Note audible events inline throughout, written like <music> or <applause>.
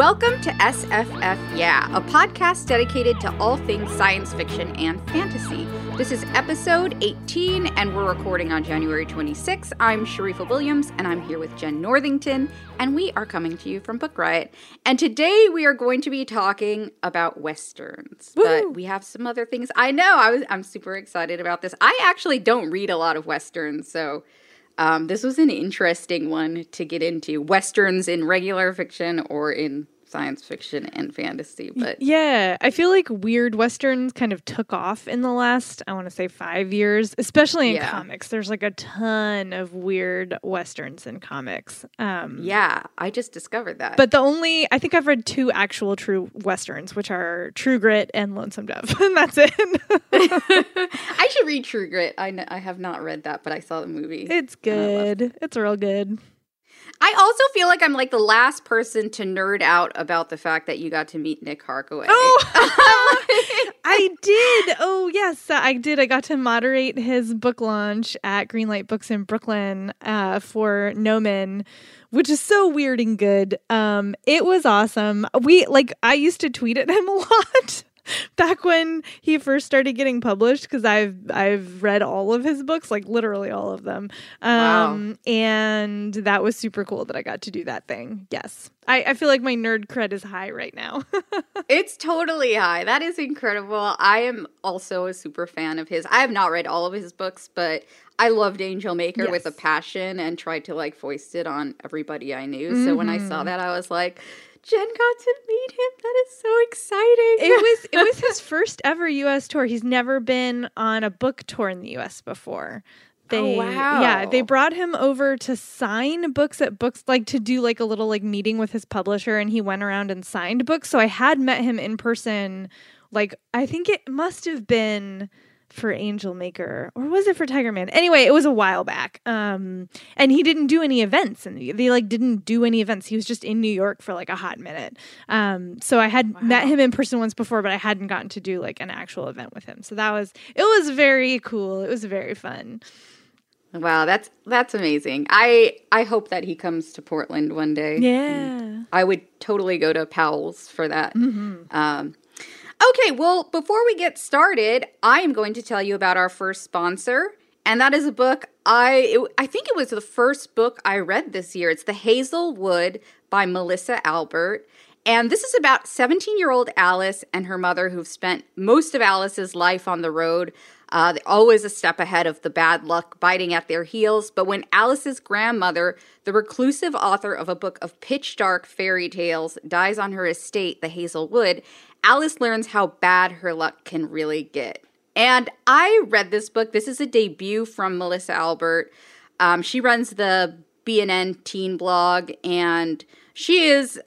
Welcome to SFF Yeah, a podcast dedicated to all things science fiction and fantasy. This is episode 18, and we're recording on January 26th. I'm Sharifah Williams, and I'm here with Jenn Northington, and we are coming to you from Book Riot. And today we are going to be talking about westerns, Woo! but we have some other things. I know I was I'm super excited about this. I actually don't read a lot of westerns, so um, this was an interesting one to get into. Westerns in regular fiction or in science fiction and fantasy, but Yeah, I feel like weird westerns kind of took off in the last, I want to say 5 years, especially in Yeah. comics. There's like a ton of weird westerns in comics. Um yeah, I just discovered that. But the only I think I've read two actual true westerns, which are True Grit and Lonesome Dove, <laughs> and that's it. <laughs> I should read True Grit. I, I have not read that, but I saw the movie. it's and I loved good. It's real good. I also feel like I'm like the last person to nerd out about the fact that you got to meet Nick Harkaway. Oh, <laughs> <laughs> I did. Oh, yes, I did. I got to moderate his book launch at Greenlight Books in Brooklyn uh, for Gnomon, which is so weird and good. Um, it was awesome. We like I used to tweet at him <laughs> a lot. <laughs> Back when he first started getting published, because I've I've read all of his books, like literally all of them, um, and that was super cool that I got to do that thing. Yes, I, I feel like my nerd cred is high right now. <laughs> It's totally high. That is incredible. I am also a super fan of his. I have not read all of his books, but I loved Angelmaker with a passion and tried to like foist it on everybody I knew. So when I Mm-hmm. saw that, I was like, Jen got to meet him. That is so exciting. it was it was his <laughs> first ever US tour. He's never been on a book tour in the US before. Oh, they yeah, they brought him over to sign books at books like to do like a little like meeting with his publisher and he went around and signed books. So I had met him in person like I think it must have been for Angelmaker or was it for Tigerman? Anyway, it was a while back. Um and he didn't do any events and they like didn't do any events. He was just in New York for like a hot minute. Um so I had met him in person once before but I hadn't gotten to do like an actual event with him. So that was it was very cool. It was very fun. wow, that's that's amazing. I I hope that he comes to Portland one day. Yeah. I would totally go to Powell's for that. Mm-hmm. Um, okay, well, before we get started, I am going to tell you about our first sponsor, and that is a book I it, I think it was the first book I read this year. It's The Hazel Wood by Melissa Albert. And this is about 17 year old Alice and her mother who've spent most of Alice's life on the road. Uh, always a step ahead of the bad luck biting at their heels. But when Alice's grandmother, the reclusive author of a book of pitch dark fairy tales, dies on her estate, the Hazel Wood, Alice learns how bad her luck can really get. And I read this book. This is a debut from Melissa Albert. Um, she runs the B&N teen blog, and she is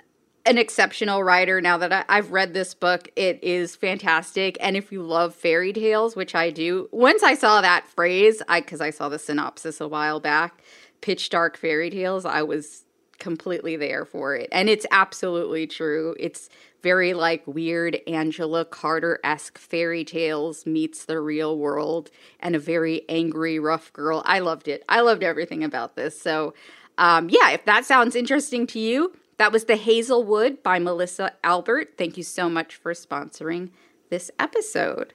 an exceptional writer. Now that I, I've read this book, it is fantastic. And if you love fairy tales, which I do, once I saw that phrase, I because I saw the synopsis a while back, pitch dark fairy tales, I was completely there for it. And it's absolutely true. It's very like weird Angela Carter esque fairy tales meets the real world and a very angry, rough girl. I loved it. I loved everything about this. So, um, yeah, if that sounds interesting to you, that was The Hazel Wood by Melissa Albert. Thank you so much for sponsoring this episode.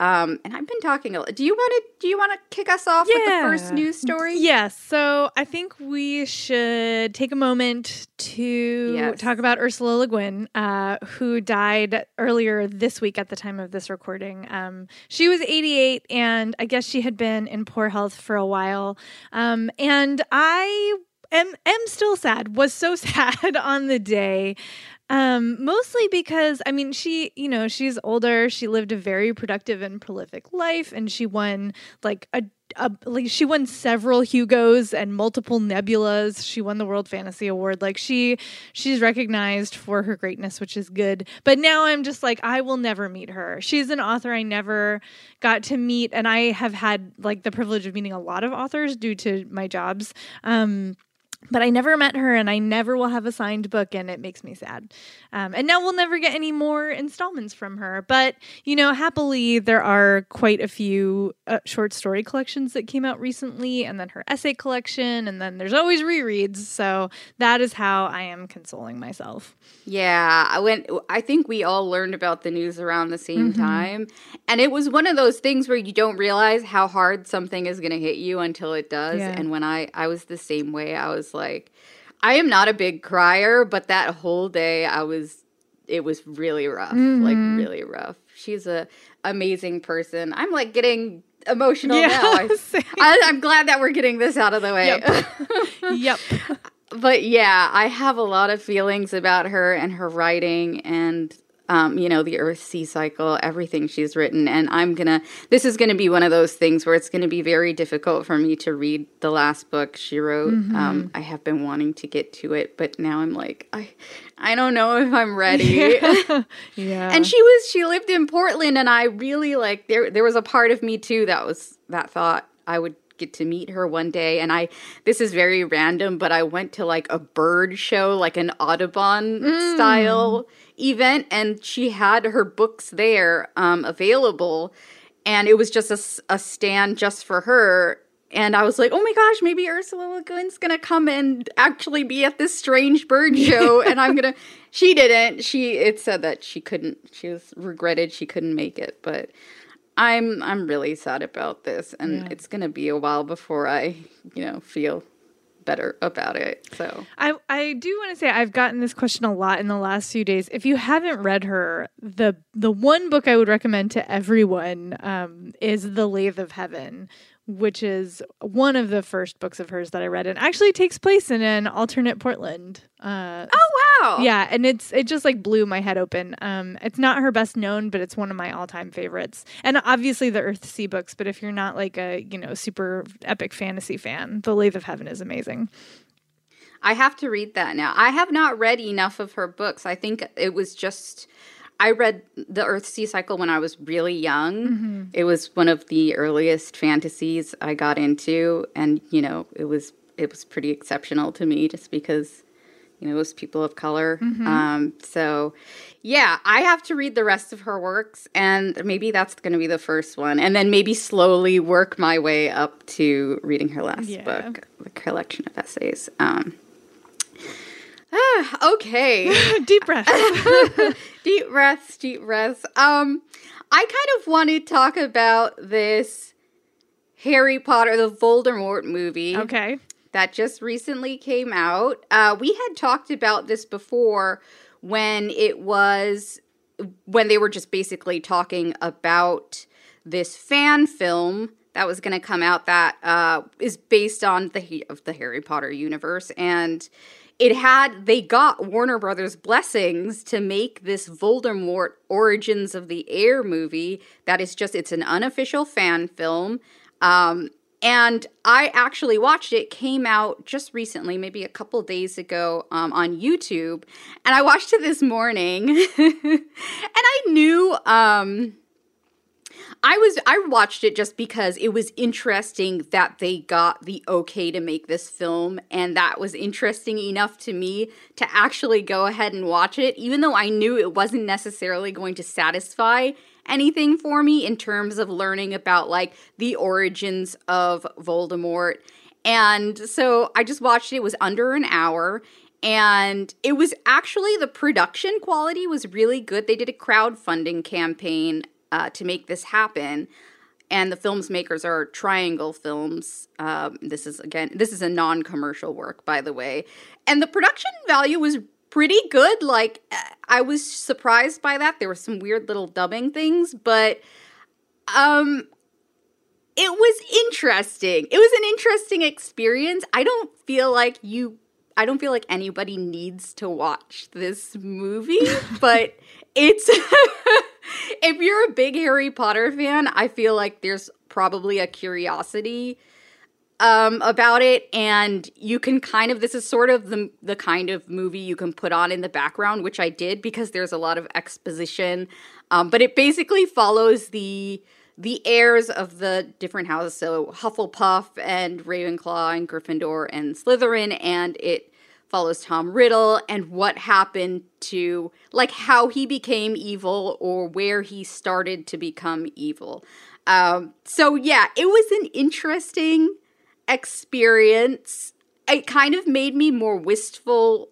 Um, and I've been talking a lot. Do you want to do you want to kick us off with the first news story? Yes. So I think we should take a moment to Yes. talk about Ursula Le Guin, uh, who died earlier this week at the time of this recording. Um, she was 88, and I guess she had been in poor health for a while. Um, and I am am still sad. Was so <laughs> sad on the day. Um, mostly because I mean, she, you know, she's older. She lived a very productive and prolific life, and she won like a uh, like she won several Hugos and multiple Nebulas. She won the World Fantasy Award. Like she she's recognized for her greatness, which is good. But now I'm just like I will never meet her. She's an author I never got to meet and I have had like the privilege of meeting a lot of authors due to my jobs. Um but I never met her and I never will have a signed book and it makes me sad. Um, and now we'll never get any more installments from her. But, you know, happily, there are quite a few uh, short story collections that came out recently and then her essay collection and then there's always rereads. So that is how I am consoling myself. Yeah, I went I think we all learned about the news around the same mm-hmm. time. And it was one of those things where you don't realize how hard something is going to hit you until it does. Yeah. And when I I was the same way, I was like, I am not a big crier, but that whole day I was, it was really rough, mm-hmm. like really rough. She's a amazing person. I'm like getting emotional yeah, now. I, <laughs> am glad that we're getting this out of the way. Yep. <laughs> yep. But yeah, I have a lot of feelings about her and her writing and um, you know, the Earthsea cycle, everything she's written. And I'm gonna, this is gonna be one of those things where it's gonna be very difficult for me to read the last book she wrote. Mm-hmm. Um, I have been wanting to get to it, but now I'm like, I, I don't know if I'm ready. <laughs> Yeah. yeah. <laughs> And she was, she lived in Portland, and I really like there. There was a part of me too that was that thought I would get to meet her one day and I this is very random but I went to like a bird show like an Audubon mm. style event and she had her books there um, available and it was just a, a stand just for her and I was like, oh my gosh, maybe Ursula Le Guin's gonna come and actually be at this strange bird <laughs> show, and I'm gonna. <laughs> She didn't. She it said that she couldn't. She was regretted she couldn't make it, but I'm I'm really sad about this, and yeah. it's gonna be a while before I, you know, feel better about it. So I I do want to say I've gotten this question a lot in the last few days. If you haven't read her, the the one book I would recommend to everyone um, is The Lathe of Heaven, which is one of the first books of hers that I read, and actually takes place in an alternate Portland. Uh, oh wow! Yeah, and it's it just like blew my head open. Um, it's not her best known, but it's one of my all time favorites, and obviously the Earthsea books. But if you're not like a you know super epic fantasy fan, The Lathe of Heaven is amazing. I have to read that now. I have not read enough of her books. I think it was just I read The Earthsea Cycle when I was really young. Mm-hmm. It was one of the earliest fantasies I got into, and you know, it was it was pretty exceptional to me just because you know it was people of color. Mm-hmm. Um, so yeah, I have to read the rest of her works, and maybe that's going to be the first one, and then maybe slowly work my way up to reading her last yeah. book, the collection of essays. Um, okay. <laughs> deep breath. <laughs> deep breaths, deep breaths. Um, I kind of want to talk about this Harry Potter, the Voldemort movie. Okay. That just recently came out. Uh, we had talked about this before when it was when they were just basically talking about this fan film that was going to come out that uh, is based on the of the Harry Potter universe and it had they got Warner Brothers blessings to make this Voldemort Origins of the Heir movie that is just it's an unofficial fan film. Um, and I actually watched it. Came out just recently, maybe a couple days ago, um, on YouTube, and I watched it this morning, <laughs> and I knew um, I was I watched it just because it was interesting that they got the okay to make this film and that was interesting enough to me to actually go ahead and watch it even though I knew it wasn't necessarily going to satisfy anything for me in terms of learning about like the origins of Voldemort. And so I just watched it. It was under an hour and it was actually the production quality was really good. They did a crowdfunding campaign uh, to make this happen. And the films makers are Tryangle Films. Um, this is again, this is a non-commercial work, by the way. And the production value was pretty good. Like I was surprised by that. There were some weird little dubbing things, but um, it was interesting. It was an interesting experience. I don't feel like you I don't feel like anybody needs to watch this movie, <laughs> but it's <laughs> <laughs> if you're a big Harry Potter fan, I feel like there's probably a curiosity um, about it, and you can kind of this is sort of the the kind of movie you can put on in the background, which I did because there's a lot of exposition, um, but it basically follows the the heirs of the different houses, so Hufflepuff and Ravenclaw and Gryffindor and Slytherin, and it follows Tom Riddle and what happened to like how he became evil or where he started to become evil. Um, so yeah, it was an interesting experience. It kind of made me more wistful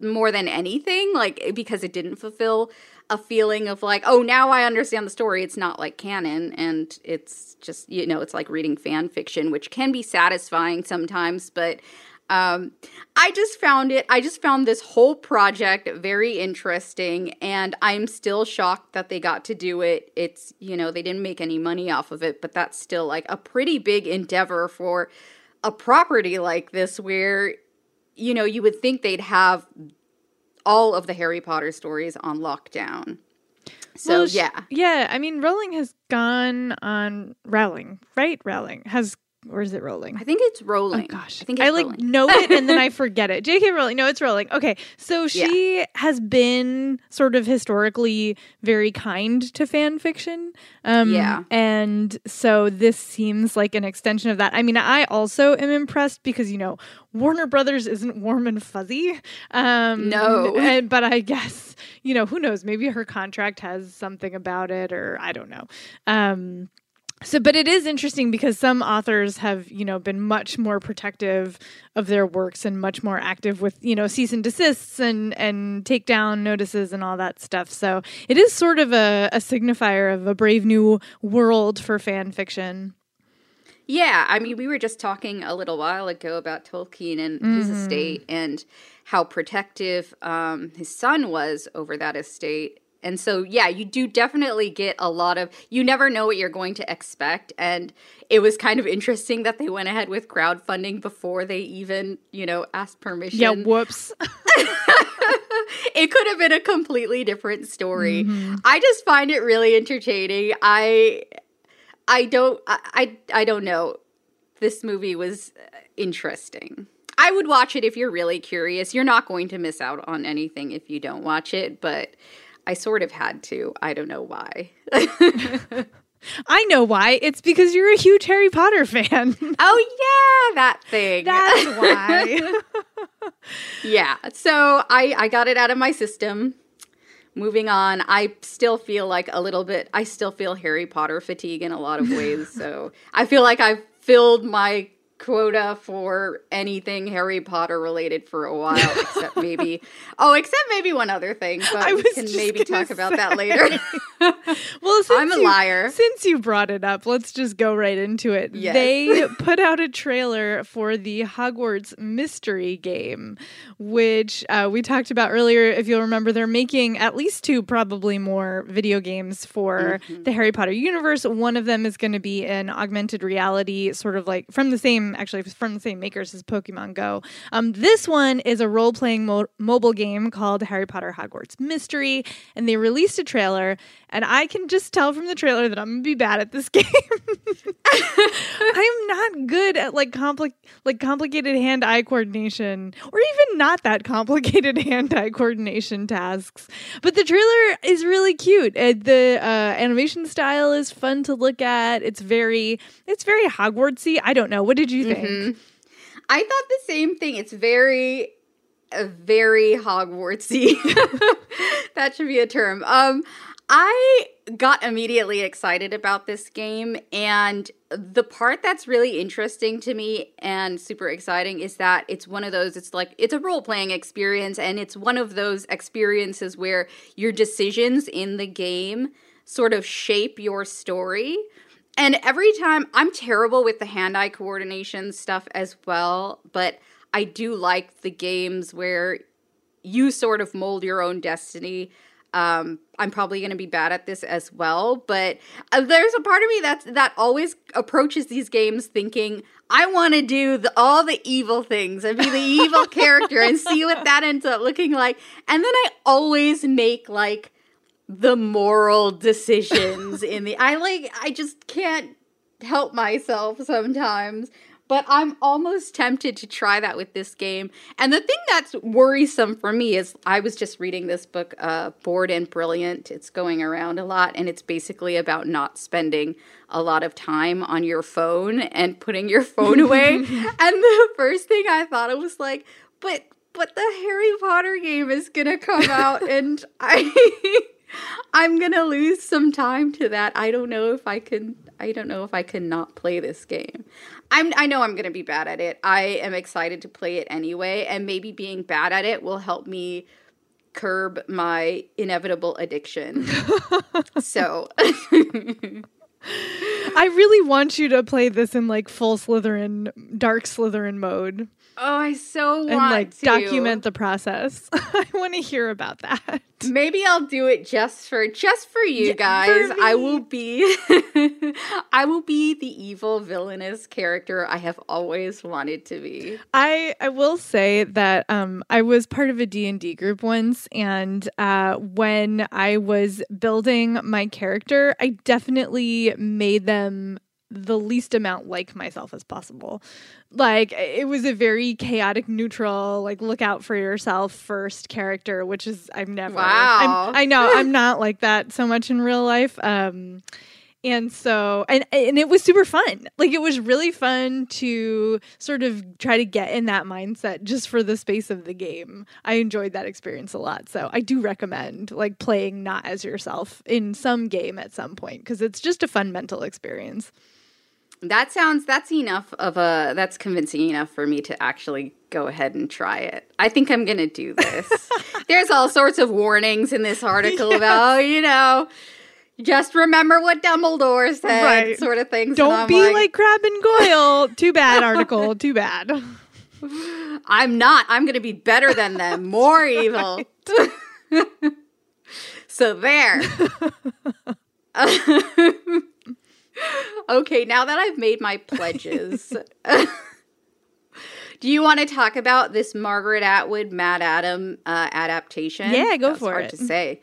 more than anything, like because it didn't fulfill a feeling of like, oh, now I understand the story. It's not like canon, and it's just you know, it's like reading fan fiction, which can be satisfying sometimes, but. Um, I just found it, I just found this whole project very interesting, and I'm still shocked that they got to do it. It's, you know, they didn't make any money off of it, but that's still like a pretty big endeavor for a property like this where you know you would think they'd have all of the Harry Potter stories on lockdown. So Well, yeah. yeah. I mean, Rowling has gone on Rowling, right? Rowling has, or is it rolling? I think it's rolling. Oh gosh, I think it's I like rolling. know it and then I <laughs> forget it. J.K. Rowling, no, it's rolling. Okay, so she has been sort of historically very kind to fan fiction. Um, Yeah. and so this seems like an extension of that. I mean, I also am impressed because you know Warner Brothers isn't warm and fuzzy. Um, No. and, but I guess you know who knows? Maybe her contract has something about it, or I don't know. Um, so, but it is interesting because some authors have, you know, been much more protective of their works and much more active with, you know, cease and desists and and takedown notices and all that stuff. So it is sort of a, a signifier of a brave new world for fan fiction. Yeah, I mean, we were just talking a little while ago about Tolkien and his Mm-hmm. estate and how protective um, his son was over that estate. And so, yeah, you do definitely get a lot of, you never know what you're going to expect. And it was kind of interesting that they went ahead with crowdfunding before they even, you know, asked permission. Yeah, whoops. <laughs> <laughs> it could have been a completely different story. Mm-hmm. I just find it really entertaining. I I don't I I, I don't know. This movie was interesting. I would watch it if you're really curious. You're not going to miss out on anything if you don't watch it, but I sort of had to. I don't know why. I know why. It's because you're a huge Harry Potter fan. <laughs> oh yeah, that thing. That's <laughs> why. Yeah. So I I got it out of my system. Moving on, I still feel like a little bit I still feel Harry Potter fatigue in a lot of ways. <laughs> so I feel like I've filled my quota for anything Harry Potter related for a while, except maybe <laughs> oh, except maybe one other thing, but I we can maybe talk about that later. <laughs> well, since I'm a you- liar. Since you brought it up, let's just go right into it. Yes. They <laughs> put out a trailer for the Hogwarts Mystery Game, which uh, we talked about earlier. If you'll remember, they're making at least two, probably more, video games for the Harry Potter universe. One of them is going to be an augmented reality, sort of like from the same, actually, from the same makers as Pokemon Go. Um, this one is a role playing mo- mobile game called Harry Potter Hogwarts Mystery, and they released a trailer. And I can just tell from the trailer that I'm gonna be bad at this <laughs> game. <laughs> I'm not good at like compli- like complicated hand-eye coordination, or even not that complicated <laughs> hand-eye coordination tasks. But the trailer is really cute. Uh, the uh, animation style is fun to look at. It's very, it's very Hogwartsy. I don't know. What did you think? I thought the same thing. It's very, very Hogwartsy. <laughs> that should be a term. Um, I got immediately excited about this game, and the part that's really interesting to me and super exciting is that it's one of those. It's like it's a role playing experience, and it's one of those experiences where your decisions in the game sort of shape your story. And every time I'm terrible with the hand eye coordination stuff as well, but I do like the games where you sort of mold your own destiny. Um, I'm probably going to be bad at this as well, but uh, there's a part of me that's that always approaches these games thinking I want to do the, all the evil things and be the evil <laughs> character and see what that ends up looking like. And then I always make like the moral decisions in the I like I just can't help myself sometimes but I'm almost tempted to try that with this game. And the thing that's worrisome for me is I was just reading this book, uh, Bored and Brilliant. It's going around a lot, and it's basically about not spending a lot of time on your phone and putting your phone away. <laughs> and the first thing I thought it was like, but but the Harry Potter game is gonna come out, <laughs> and I. I'm gonna lose some time to that. I don't know if I can. I don't know if I can not play this game. I'm. I know I'm gonna be bad at it. I am excited to play it anyway, and maybe being bad at it will help me curb my inevitable addiction. <laughs> so. I really want you to play this in like full Slytherin, dark Slytherin mode. Oh, I so want and like to. document the process. <laughs> I want to hear about that. Maybe I'll do it just for just for you Yeah, guys. for I will be <laughs> I will be the evil villainous character I have always wanted to be. I I will say that um I was part of a D&D group once and uh when I was building my character, I definitely made them the least amount like myself as possible. Like it was a very chaotic neutral like look out for yourself first character, which is I've never Wow. I'm, I know <laughs> I'm not like that so much in real life. Um and so and and it was super fun like it was really fun to sort of try to get in that mindset just for the space of the game i enjoyed that experience a lot so i do recommend like playing not as yourself in some game at some point because it's just a fun mental experience That sounds that's enough of a that's convincing enough for me to actually go ahead and try it. I think I'm going to do this. <laughs> There's all sorts of warnings in this article about, you know, just remember what Dumbledore said, Right. sort of things. don't be like, Crabbe and Goyle too bad article <laughs> too bad I'm not. I'm going to be better than them, <laughs> more evil. so there. Okay, now that I've made my pledges, <laughs> do you want to talk about this Margaret Atwood MaddAddam uh, adaptation? Yeah, go That's for hard it. to say.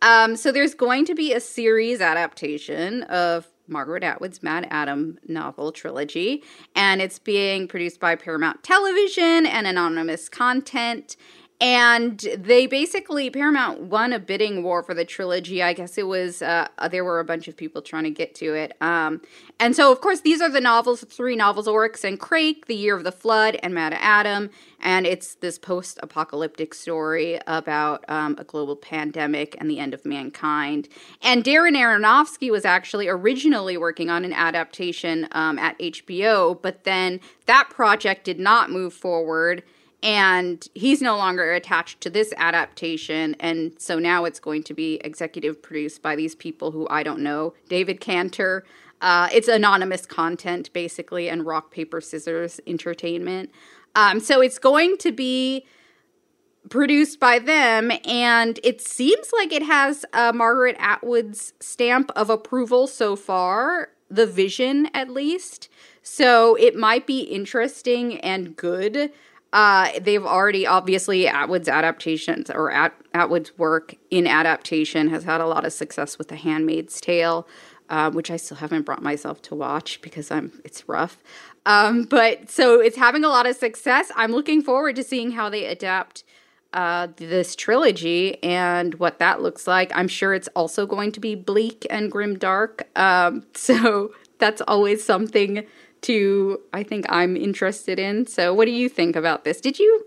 Um, so there's going to be a series adaptation of Margaret Atwood's MaddAddam novel trilogy, and it's being produced by Paramount Television and Anonymous Content. And they basically Paramount won a bidding war for the trilogy. I guess it was uh, there were a bunch of people trying to get to it. Um, and so, of course, these are the novels, three novels: Oryx and Crake, The Year of the Flood, and MaddAddam. And it's this post-apocalyptic story about um, a global pandemic and the end of mankind. And Darren Aronofsky was actually originally working on an adaptation um, at HBO, but then that project did not move forward and he's no longer attached to this adaptation. And so now it's going to be executive produced by these people who i don't know. David Kanter uh, it's anonymous content basically and rock paper scissors entertainment. Um, so it's going to be produced by them. And it seems like it has uh, margaret atwood's stamp of approval so far the vision at least. So it might be interesting and good uh, they've already obviously Atwood's adaptations or At, Atwood's work in adaptation has had a lot of success with The Handmaid's Tale, uh, which I still haven't brought myself to watch because I'm it's rough. Um, but so it's having a lot of success. I'm looking forward to seeing how they adapt uh, this trilogy and what that looks like. I'm sure it's also going to be bleak and grim dark. Um, <laughs> so that's always something to I think I'm interested in. So what do you think about this? Did you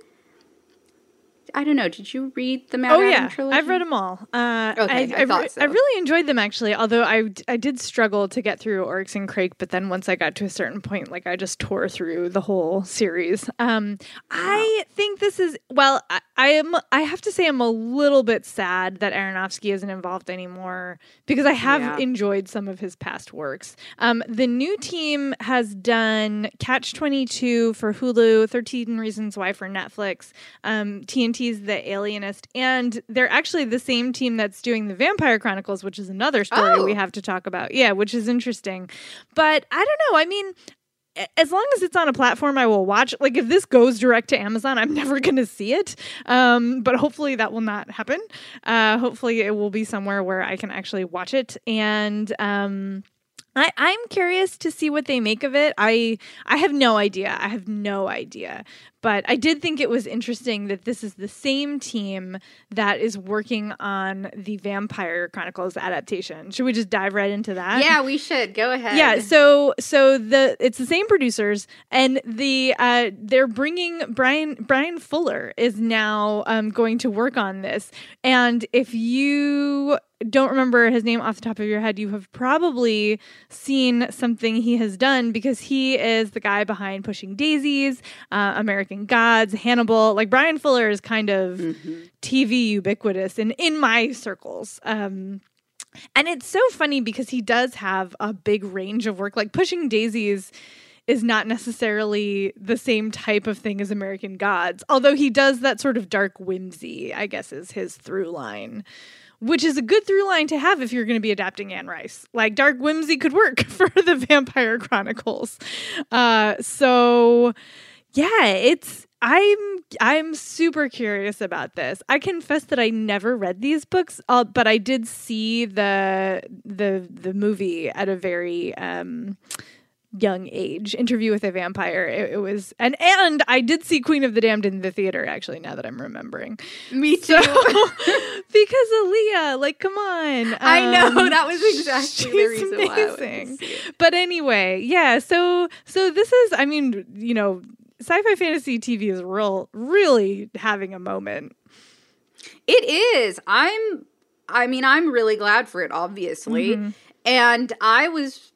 I don't know, did you read the Mad Oh Adam yeah, trilogy? I've read them all. Uh, Okay, I I, thought re- so. I really enjoyed them actually. Although I I did struggle to get through Oryx and Crake, but then once I got to a certain point, like I just tore through the whole series. Um, I think this is well. I, I am. I have to say, I'm a little bit sad that Aronofsky isn't involved anymore because I have Yeah. enjoyed some of his past works. Um, the new team has done Catch Twenty Two for Hulu, Thirteen Reasons Why for Netflix. Um, TNT TNT's The Alienist, and they're actually the same team that's doing the Vampire Chronicles, which is another story Oh. we have to talk about. Yeah, which is interesting. But I don't know. I mean, as long as it's on a platform I will watch. Like if this goes direct to Amazon, I'm <laughs> never going to see it. Um, but hopefully that will not happen. Uh, hopefully it will be somewhere where I can actually watch it. And um, I, I'm curious to see what they make of it. I I have no idea. I have no idea. But I did think it was interesting that this is the same team that is working on the Vampire Chronicles adaptation. Should we just dive right into that? Yeah, we should go ahead. Yeah, so so the it's the same producers, and the uh, they're bringing Brian Brian Fuller is now um, going to work on this. And if you don't remember his name off the top of your head, you have probably seen something he has done because he is the guy behind Pushing Daisies, uh, American Gods, Hannibal. Like Brian Fuller is kind of TV ubiquitous in in my circles. Um, and it's so funny because he does have a big range of work. Like Pushing Daisies is not necessarily the same type of thing as American Gods, although he does that sort of dark whimsy, I guess is his through line. Which is a good through line to have if you're going to be adapting Anne Rice. Like dark whimsy could work <laughs> for the Vampire Chronicles. Uh, so yeah, it's I'm I'm super curious about this. I confess that I never read these books, uh, but I did see the the the movie at a very um young age interview with a vampire it, it was and and i did see queen of the damned in the theater actually now that i'm remembering me too. so <laughs> because Aaliyah, like come on I know Um, that was exactly the reason why I went to amazing. it. but anyway, yeah. So so this is, I mean, you know, sci-fi fantasy TV is real, really having a moment. It is. I'm I mean, I'm really glad for it, obviously. Mm-hmm. And I was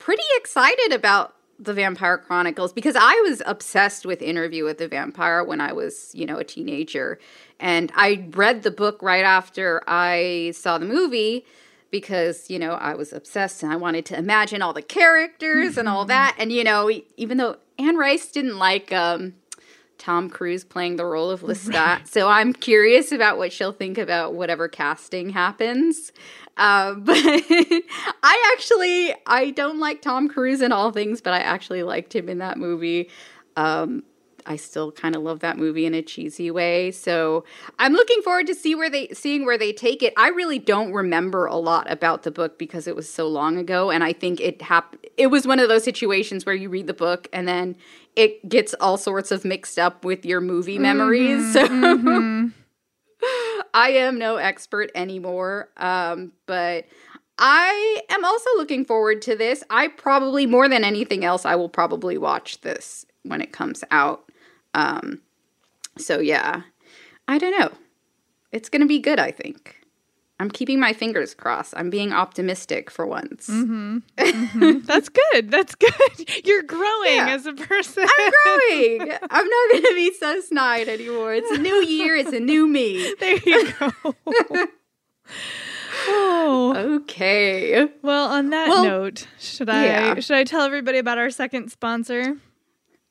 pretty excited about the Vampire Chronicles because I was obsessed with Interview with the Vampire when I was, you know, a teenager. And I read the book right after I saw the movie because, you know, I was obsessed and I wanted to imagine all the characters and all that. And, you know, even though Anne Rice didn't like um Tom Cruise playing the role of Lestat. So I'm curious about what she'll think about whatever casting happens. Uh, <laughs> but I actually I don't like Tom Cruise in all things, but I actually liked him in that movie. Um, I still kind of love that movie in a cheesy way. So I'm looking forward to see where they seeing where they take it. I really don't remember a lot about the book because it was so long ago, and I think it happened. It was one of those situations where you read the book and then it gets all sorts of mixed up with your movie memories. So <laughs> I am no expert anymore, um, but I am also looking forward to this. I probably more than anything else, I will probably watch this when it comes out. Um, so yeah, I don't know. It's gonna be good. I think. I'm keeping my fingers crossed. I'm being optimistic for once. Mm-hmm. <laughs> Mm-hmm. That's good. That's good. <laughs> You're growing Yeah. as a person. I'm growing. <laughs> I'm not gonna be so snide anymore. It's a new year. It's a new me. there you go. oh. Okay. Well, on that Well, note, should I yeah. should I tell everybody about our second sponsor?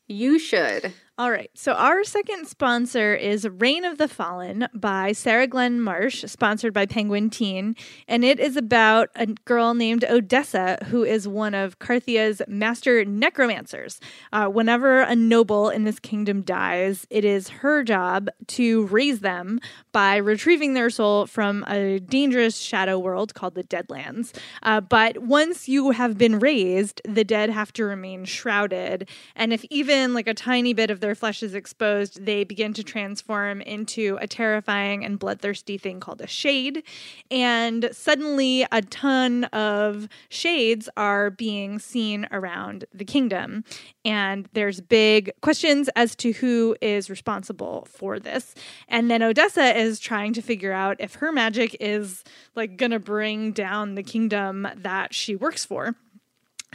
You should. All right. So our second sponsor is Reign of the Fallen by Sarah Glenn Marsh, sponsored by Penguin Teen, and it is about a girl named Odessa who is one of Carthia's master necromancers. Uh, whenever a noble in this kingdom dies, it is her job to raise them by retrieving their soul from a dangerous shadow world called the Deadlands. Uh, but once you have been raised, the dead have to remain shrouded, and if even like a tiny bit of their flesh is exposed, they begin to transform into a terrifying and bloodthirsty thing called a shade. And suddenly, a ton of shades are being seen around the kingdom. And there's big questions as to who is responsible for this. And then Odessa is trying to figure out if her magic is like gonna bring down the kingdom that she works for.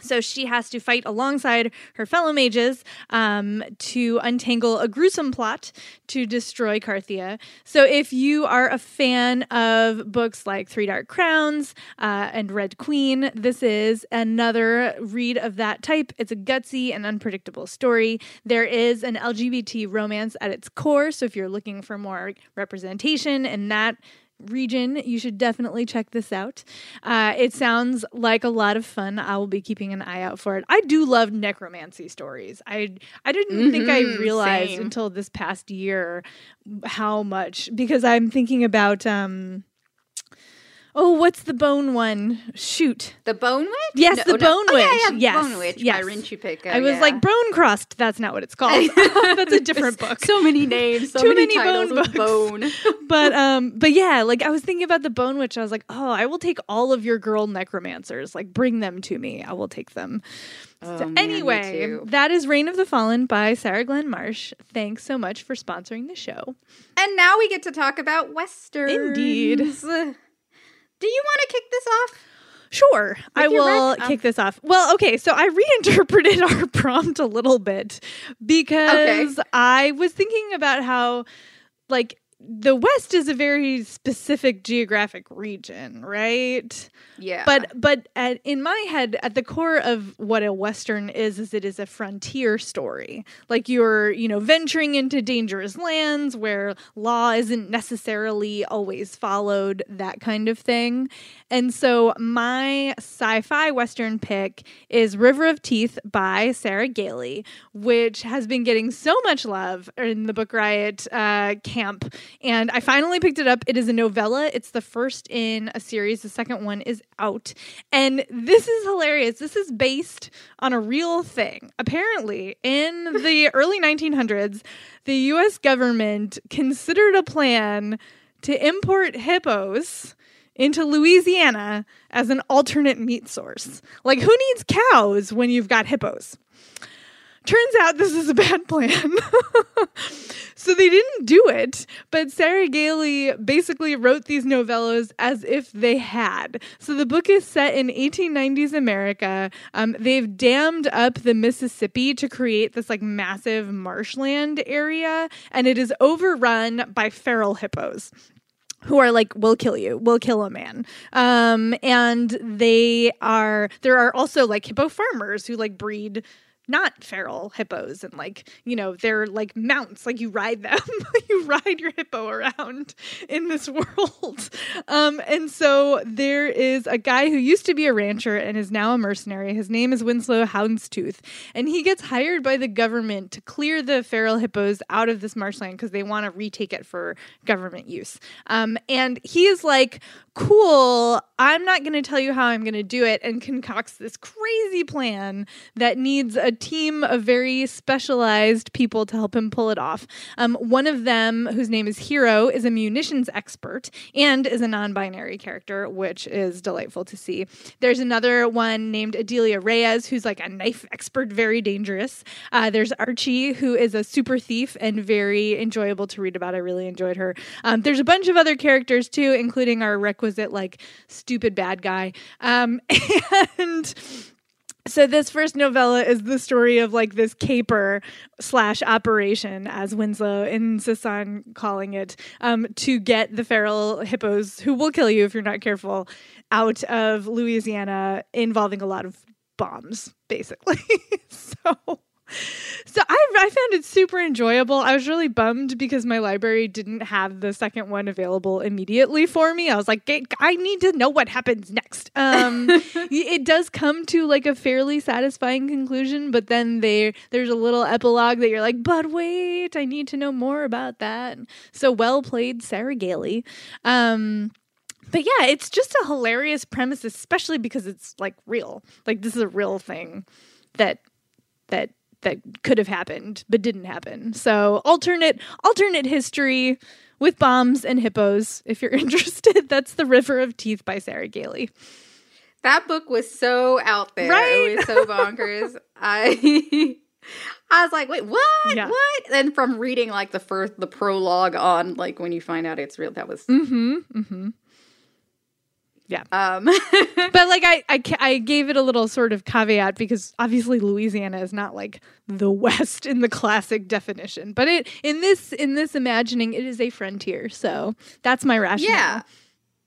So she has to fight alongside her fellow mages um, to untangle a gruesome plot to destroy Carthia. So if you are a fan of books like Three Dark Crowns uh, and Red Queen, this is another read of that type. It's a gutsy and unpredictable story. There is an LGBT romance at its core. So if you're looking for more representation in that region, you should definitely check this out. Uh, it sounds like a lot of fun. I will be keeping an eye out for it. I do love necromancy stories. I I didn't mm-hmm, think I mm-hmm, realized same. until this past year how much because I'm thinking about um Oh, what's the bone one? Shoot. The bone witch? Yes, no, the no. bone oh, witch. Yeah, yeah, yes. Bone witch yes. by Rin Chupeco. I was yeah. like bone crust. That's not what it's called. <laughs> That's a different book. So many names. So Too many, many bone books. Bone. <laughs> but um, but yeah, like I was thinking about the bone witch. I was like, oh, I will take all of your girl necromancers. Like, bring them to me. I will take them. Oh, so man, anyway, that is Reign of the Fallen by Sarah Glenn Marsh. Thanks so much for sponsoring the show. And now we get to talk about westerns. Indeed. <laughs> Do you want to kick this off? Sure, I will oh. kick this off. Well, okay, so I <laughs> reinterpreted our prompt a little bit because okay. I was thinking about how, like, the West is a very specific geographic region, right? Yeah. But but at, in my head, at the core of what a Western is, is it is a frontier story. Like you're, you know, venturing into dangerous lands where law isn't necessarily always followed, that kind of thing. And so my sci-fi Western pick is River of Teeth by Sarah Gailey, which has been getting so much love in the Book Riot uh, camp and I finally picked it up. It is a novella. It's the first in a series. The second one is out. And this is hilarious. This is based on a real thing. Apparently, in the <laughs> early 1900s, the US government considered a plan to import hippos into Louisiana as an alternate meat source. Like, who needs cows when you've got hippos? Turns out this is a bad plan. <laughs> so they didn't do it, but Sarah Gailey basically wrote these novellas as if they had. So the book is set in 1890s America. Um, they've dammed up the Mississippi to create this like massive marshland area, and it is overrun by feral hippos who are like will kill you will kill a man um and they are there are also like hippo farmers who like breed not feral hippos and like you know they're like mounts like you ride them <laughs> you ride your hippo around in this <laughs> world. Um and so there is a guy who used to be a rancher and is now a mercenary. His name is winslow houndstooth and he gets hired by the government to clear the feral hippos out of this marshland because they want to retake it for government use. Um and he is like cool i'm not going to tell you how i'm going to do it and concocts this crazy plan that needs a team of very specialized people to help him pull it off. Um, one of them, whose name is Hero, is a munitions expert and is a non binary character, which is delightful to see. There's another one named Adelia Reyes, who's like a knife expert, very dangerous. Uh, there's Archie, who is a super thief and very enjoyable to read about. I really enjoyed her. Um, there's a bunch of other characters too, including our requisite, like, stupid bad guy. Um, <laughs> and so this first novella is the story of like this caper slash operation, as Winslow insists on calling it, um, to get the feral hippos who will kill you if you're not careful out of Louisiana, involving a lot of bombs, basically. <laughs> so so I, I found it super enjoyable. I was really bummed because my library didn't have the second one available immediately for me. I was like, I need to know what happens next. Um, <laughs> it does come to like a fairly satisfying conclusion, but then there there's a little epilogue that you're like, but wait, I need to know more about that. So well played, Sarah Gailey. Um, but yeah, it's just a hilarious premise, especially because it's like real. Like this is a real thing that that that could have happened but didn't happen. So alternate alternate history with bombs and hippos. If you're <laughs> interested, that's The River of Teeth by Sarah Gailey. That book was so out there. Right? It was so bonkers. <laughs> I I was like, wait, what? Yeah. What? And from reading like the first the prologue on like when you find out it's real, that was Mm-hmm. Mm-hmm. Yeah. Um, <laughs> but like I, I, I gave it a little sort of caveat because obviously Louisiana is not like the <laughs> West in the classic definition, but it in this in this imagining it is a frontier. So that's my rationale. Yeah.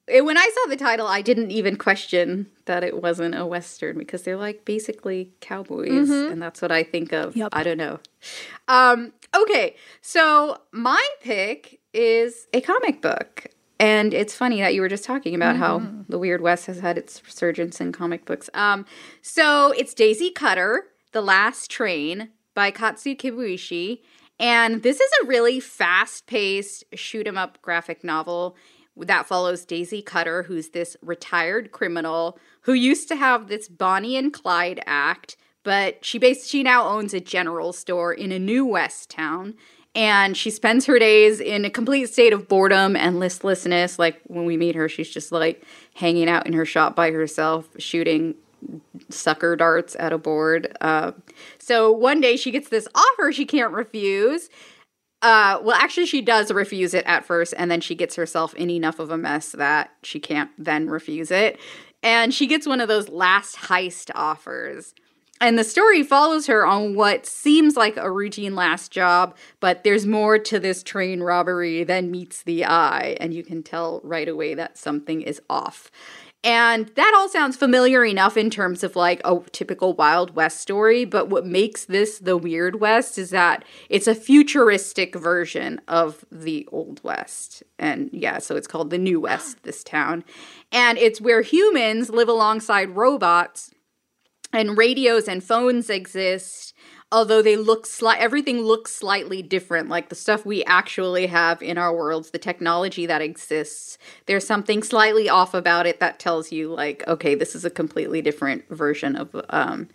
It, when I saw the title, I didn't even question that it wasn't a western because they're like basically cowboys, mm-hmm. and that's what I think of. Yep. I don't know. Um, okay, so my pick is a comic book. And it's funny that you were just talking about mm-hmm. how the Weird West has had its resurgence in comic books. Um, so it's Daisy Cutter, The Last Train by Kazu Kibuishi. And this is a really fast paced shoot 'em up graphic novel that follows Daisy Cutter, who's this retired criminal who used to have this Bonnie and Clyde act, but she basically she now owns a general store in a new West town and she spends her days in a complete state of boredom and listlessness. Like when we meet her, she's just like hanging out in her shop by herself, shooting sucker darts at a board. Uh, so one day she gets this offer she can't refuse. Uh, well, actually, she does refuse it at first, and then she gets herself in enough of a mess that she can't then refuse it. And she gets one of those last heist offers. And the story follows her on what seems like a routine last job, but there's more to this train robbery than meets the eye, and you can tell right away that something is off. And that all sounds familiar enough in terms of like a typical Wild West story, but what makes this the Weird West is that it's a futuristic version of the Old West. And yeah, so it's called the New West, this town. And it's where humans live alongside robots and radios and phones exist although they look slight everything looks slightly different. Like the stuff we actually have in our worlds the technology that exists there's something slightly off about it that tells you like okay this is a completely different version of um,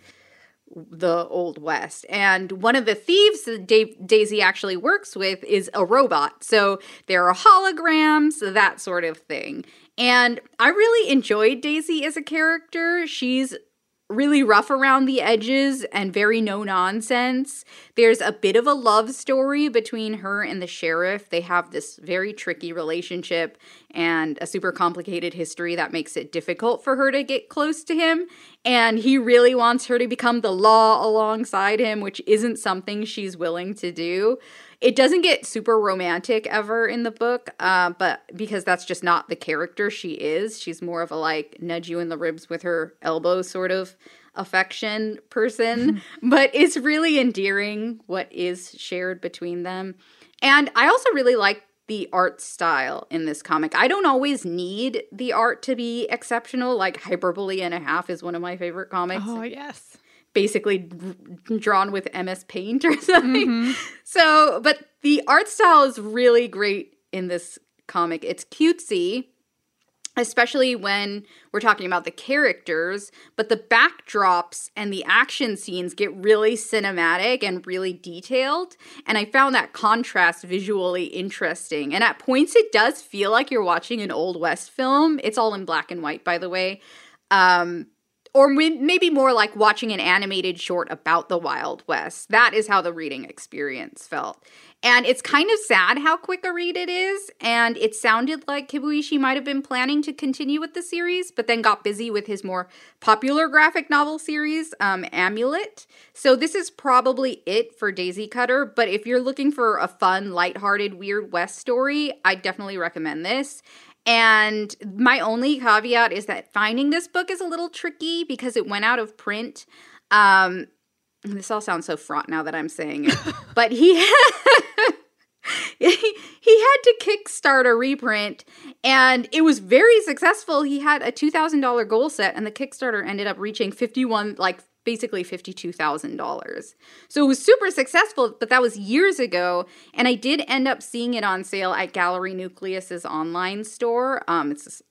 the old west. And one of the thieves that Dave, daisy actually works with is a robot. So there are holograms that sort of thing. And i really enjoyed daisy as a character. She's really rough around the edges and very no nonsense. There's a bit of a love story between her and the sheriff. They have this very tricky relationship and a super complicated history that makes it difficult for her to get close to him. And he really wants her to become the law alongside him, which isn't something she's willing to do. It doesn't get super romantic ever in the book, uh, but because that's just not the character she is. She's more of a like nudge you in the ribs with her elbow sort of affection person. <laughs> <laughs> but it's really endearing what is shared between them. And I also really like the art style in this comic. I don't always need the art to be exceptional. Like Hyperbole and a Half is one of my favorite comics. Oh, yes basically drawn with MS Paint or <laughs> something. Mm-hmm. So, but the art style is really great in this comic. It's cutesy, especially when we're talking about the characters, but the backdrops and the action scenes get really cinematic and really detailed. And I found that contrast visually interesting. And at points, it does feel like you're watching an Old West film. It's all in black and white, by the way. Um, or maybe more like watching an animated short about the Wild West. That is how the reading experience felt. And it's kind of sad how quick a read it is. And it sounded like Kibuishi might have been planning to continue with the series, but then got busy with his more popular graphic novel series, um, Amulet. So this is probably it for Daisy Cutter. But if you're looking for a fun, lighthearted, Weird West story, I definitely recommend this. And my only caveat is that finding this book is a little tricky because it went out of print. Um, this all sounds so fraught now that I'm saying it, <laughs> but he <laughs> he had to kickstart a reprint and it was very successful. He had a $2,000 goal set and the Kickstarter ended up reaching 51 like basically $52,000. So it was super successful, but that was years ago. And I did end up seeing it on sale at Gallery Nucleus's online store. Um, it's this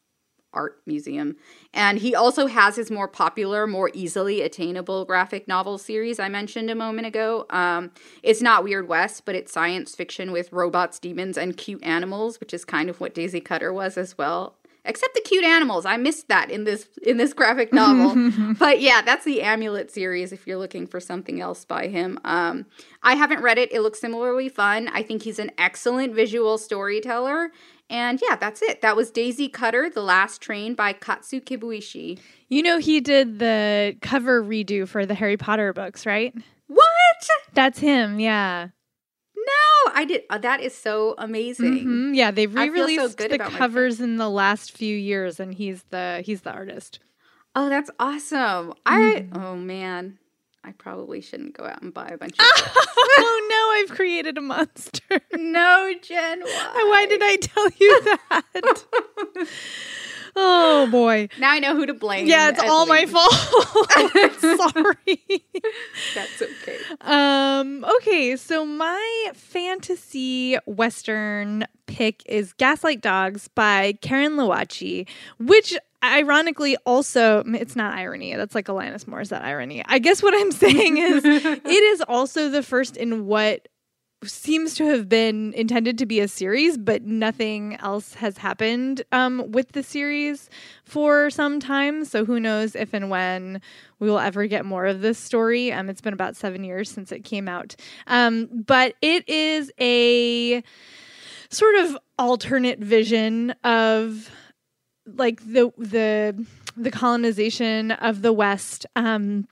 art museum. And he also has his more popular, more easily attainable graphic novel series I mentioned a moment ago. Um, it's not Weird West, but it's science fiction with robots, demons, and cute animals, which is kind of what Daisy Cutter was as well except the cute animals. I missed that in this in this graphic novel. <laughs> but yeah, that's the Amulet series if you're looking for something else by him. Um, I haven't read it. It looks similarly fun. I think he's an excellent visual storyteller And yeah, that's it. That was Daisy Cutter, The Last Train by Kazu Kibuishi. You know, he did the cover redo for the Harry Potter books, right? What? That's him, yeah. No, I did. Uh, that is so amazing. Mhm, Yeah, they've so re-released good the covers in the last few years, and he's the he's the artist. Oh, that's awesome. I oh man, I probably shouldn't go out and buy a bunch of <laughs> <laughs> oh no, I've created a monster. no, Jenn. Why? Why did I tell you <laughs> that? Oh boy. Now I know who to blame. Yeah, it's all my fault. <laughs> Sorry. <laughs> That's okay. Um, okay, so my fantasy western pick is Gaslight Dogs by Karen Lowachee, which ironically also it's not irony, that's like Alanis Morissette irony. I guess what I'm <laughs> saying is it is also the first in what seems to have been intended to be a series, but nothing else has happened um, with the series for some time. So who knows if and when we will ever get more of this story. Um, it's been about seven years since it came out. Um, but it is a sort of alternate vision of like the the the colonization of the West um,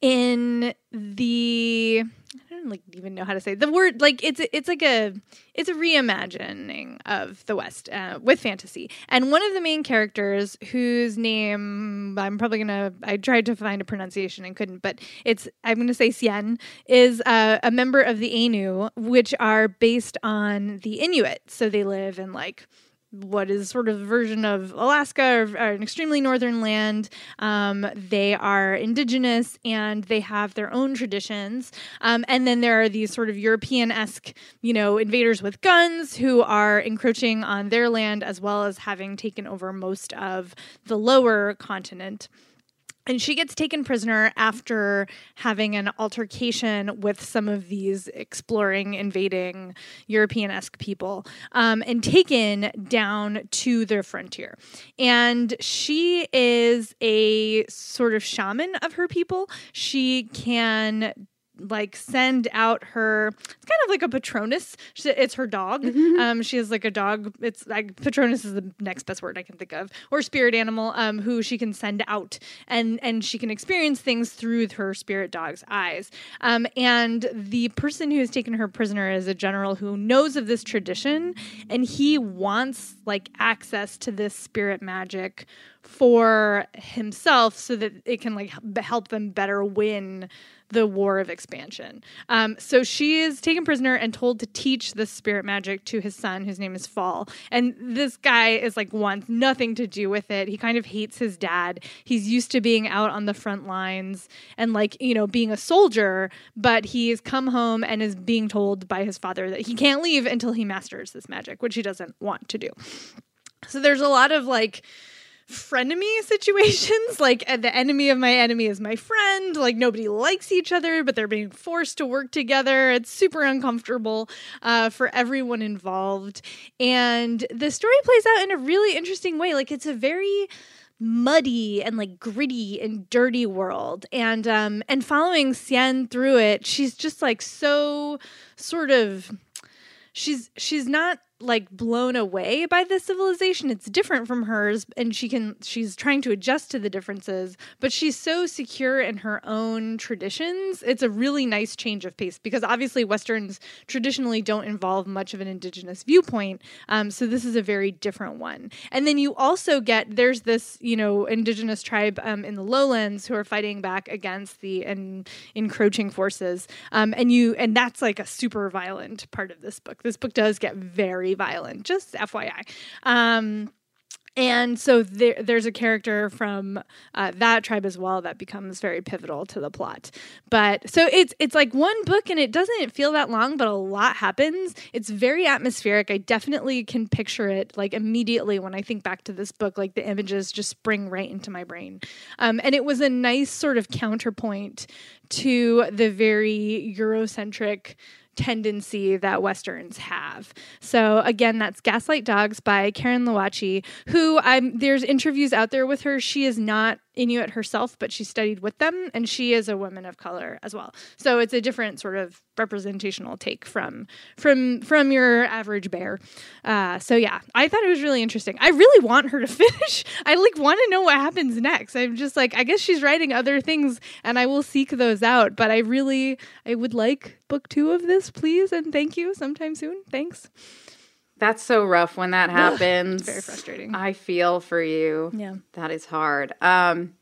in the like even know how to say the word like it's it's like a it's a reimagining of the West uh, with fantasy. And one of the main characters whose name I'm probably gonna I tried to find a pronunciation and couldn't but it's I'm gonna say Sjenn is uh, a member of the Aniw which are based on the Inuit. So they live in like what is sort of a version of Alaska or, or an extremely northern land. Um, they are indigenous and they have their own traditions. Um, and then there are these sort of European esque, you know, invaders with guns who are encroaching on their land as well as having taken over most of the lower continent. And she gets taken prisoner after having an altercation with some of these exploring, invading European esque people um, and taken down to the frontier. And she is a sort of shaman of her people. She can like send out her it's kind of like a patronus. She- it's her dog. Um she has like a dog. It's like patronus is the next best word i can think of. Or spirit animal um who she can send out and and she can experience things through her spirit dog's eyes. Um and the person who has taken her prisoner is a general who knows of this tradition and he wants like access to this spirit magic for himself so that it can like help them better win the war of expansion. Um, so she is taken prisoner and told to teach this spirit magic to his son, whose name is Fall. And this guy is like wants nothing to do with it. He kind of hates his dad. He's used to being out on the front lines and like you know being a soldier, but he's come home and is being told by his father that he can't leave until he masters this magic, which he doesn't want to do. So there's a lot of like frenemy situations. <laughs> Like uh, the enemy of my enemy is my friend. Like nobody likes each other but they're being forced to work together. It's super uncomfortable uh, for everyone involved. And the story plays out in a really interesting way. Like it's a very muddy and like gritty and dirty world. And um and following Sjenn through it she's just like so sort of she's she's not like blown away by this civilization. It's different from hers and she can she's trying to adjust to the differences but she's so secure in her own traditions. It's a really nice change of pace because obviously westerns traditionally don't involve much of an indigenous viewpoint um, so this is a very different one. And then you also get there's this you know indigenous tribe um, in the lowlands who are fighting back against the en- encroaching forces. Um, and you and that's like a super violent part of this book. This book does get very violent just fyi um, and so there, there's a character from uh, that tribe as well that becomes very pivotal to the plot. But so it's it's like one book and it doesn't feel that long, but a lot happens. It's very atmospheric. I definitely can picture it like immediately when I think back to this book. Like the images just spring right into my brain, um, and it was a nice sort of counterpoint to the very Eurocentric tendency that westerns have. So again, that's Gaslight Dogs by Karen Lowachee, who I'm there's interviews out there with her. She is not Inuit herself, but she studied with them, and she is a woman of color as well. So it's a different sort of representational take from from from your average bear. Uh, so yeah, I thought it was really interesting. I really want her to <laughs> finish. I like want to know what happens next. I'm just like, I guess she's writing other things, and I will seek those out. But I really, I would like book two of this, please, and thank you sometime soon. Thanks. That's so rough when that <sighs> happens. very frustrating. I feel for you. Yeah. That is hard. Um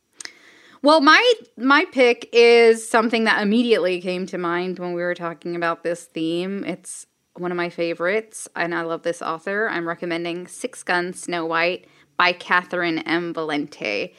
well, my my pick is something that immediately came to mind when we were talking about this theme. It's one of my favorites, and I love this author. I'm recommending Six Gun Snow White by Catherynne M. Valente.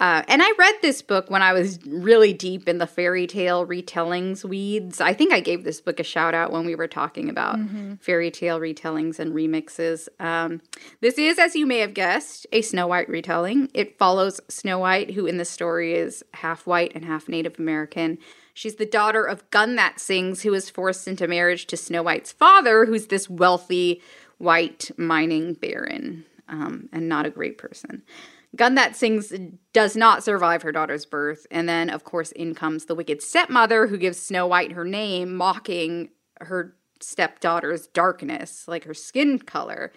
Uh, and I read this book when I was really deep in the fairy tale retellings weeds. I think I gave this book a shout out when we were talking about mm-hmm. fairy tale retellings and remixes. Um, this is, as you may have guessed, a Snow White retelling. It follows Snow White, who in the story is half white and half Native American. She's the daughter of Gun That Sings, who is forced into marriage to Snow White's father, who's this wealthy white mining baron um, and not a great person. Gun That Sings does not survive her daughter's birth. And then, of course, in comes the wicked stepmother who gives Snow White her name, mocking her stepdaughter's darkness, like her skin color.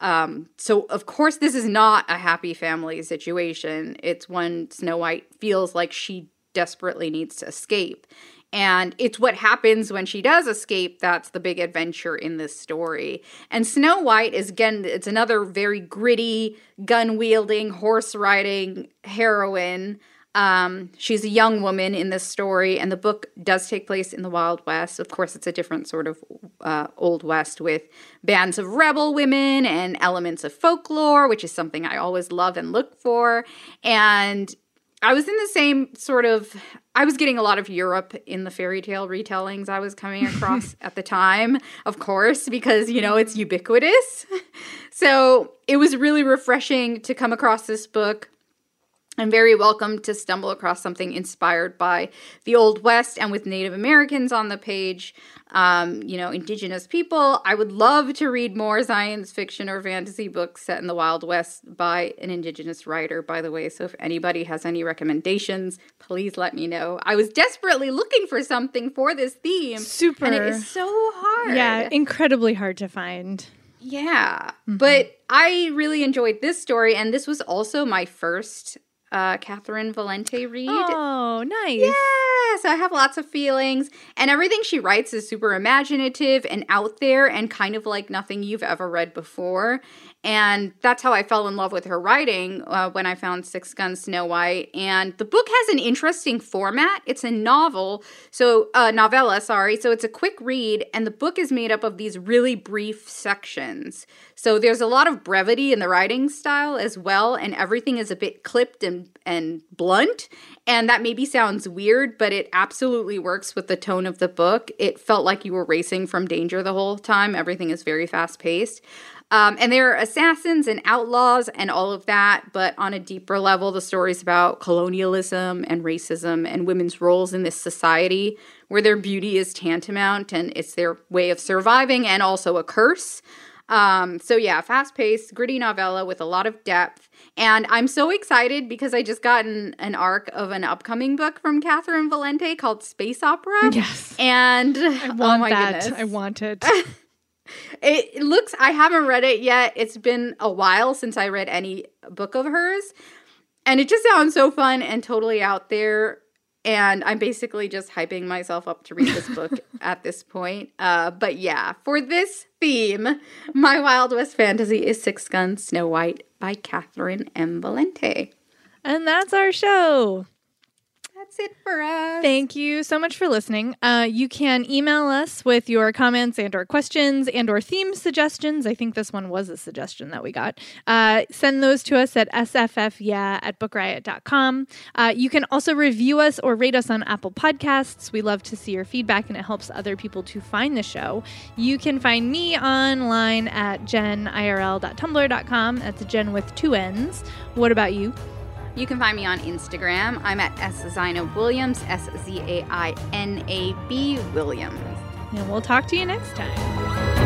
Um, so, of course, this is not a happy family situation. It's when Snow White feels like she desperately needs to escape. And it's what happens when she does escape that's the big adventure in this story. And Snow White is again, it's another very gritty, gun wielding, horse riding heroine. Um, she's a young woman in this story, and the book does take place in the Wild West. Of course, it's a different sort of uh, Old West with bands of rebel women and elements of folklore, which is something I always love and look for. And I was in the same sort of I was getting a lot of Europe in the fairy tale retellings I was coming <laughs> across at the time, of course, because you know it's ubiquitous. <laughs> So, it was really refreshing to come across this book I'm very welcome to stumble across something inspired by the Old West and with Native Americans on the page, um, you know, Indigenous people. I would love to read more science fiction or fantasy books set in the Wild West by an Indigenous writer, by the way. So if anybody has any recommendations, please let me know. I was desperately looking for something for this theme. Super. And it is so hard. Yeah, incredibly hard to find. Yeah. Mm-hmm. But I really enjoyed this story, and this was also my first uh, Catherynne Valente read. Oh, nice. Yeah, so I have lots of feelings, and everything she writes is super imaginative and out there and kind of like nothing you've ever read before. And that's how I fell in love with her writing uh, when I found Six Gun Snow White. And the book has an interesting format. It's a novel, so uh, novella, sorry. So it's a quick read, and the book is made up of these really brief sections. So there's a lot of brevity in the writing style as well, and everything is a bit clipped and and blunt. And that maybe sounds weird, but it absolutely works with the tone of the book. It felt like you were racing from danger the whole time. Everything is very fast paced. Um, and there are assassins and outlaws and all of that, but on a deeper level, the story's about colonialism and racism and women's roles in this society where their beauty is tantamount and it's their way of surviving and also a curse. Um, so yeah, fast paced, gritty novella with a lot of depth. And I'm so excited because I just got an, an arc of an upcoming book from Catherynne Valente called Space Opera. Yes. And I want oh my that. Goodness. I want it. <laughs> It looks, I haven't read it yet. It's been a while since I read any book of hers. And it just sounds so fun and totally out there. And I'm basically just hyping myself up to read this <laughs> book at this point. Uh, but yeah, for this theme, my Wild West fantasy is Six Gun Snow White by Catherynne M. Valente. And that's our show that's it for us. Thank you so much for listening. Uh, you can email us with your comments and or questions and or theme suggestions. I think this one was a suggestion that we got. Uh, send those to us at sffyeah at bookriot.com. Uh, you can also review us or rate us on Apple Podcasts. We love to see your feedback and it helps other people to find the show. You can find me online at jenirl.tumblr.com. That's Jenn with two N's. What about you? You can find me on Instagram. I'm at Williams, S Z A I N A B Williams. And we'll talk to you next time.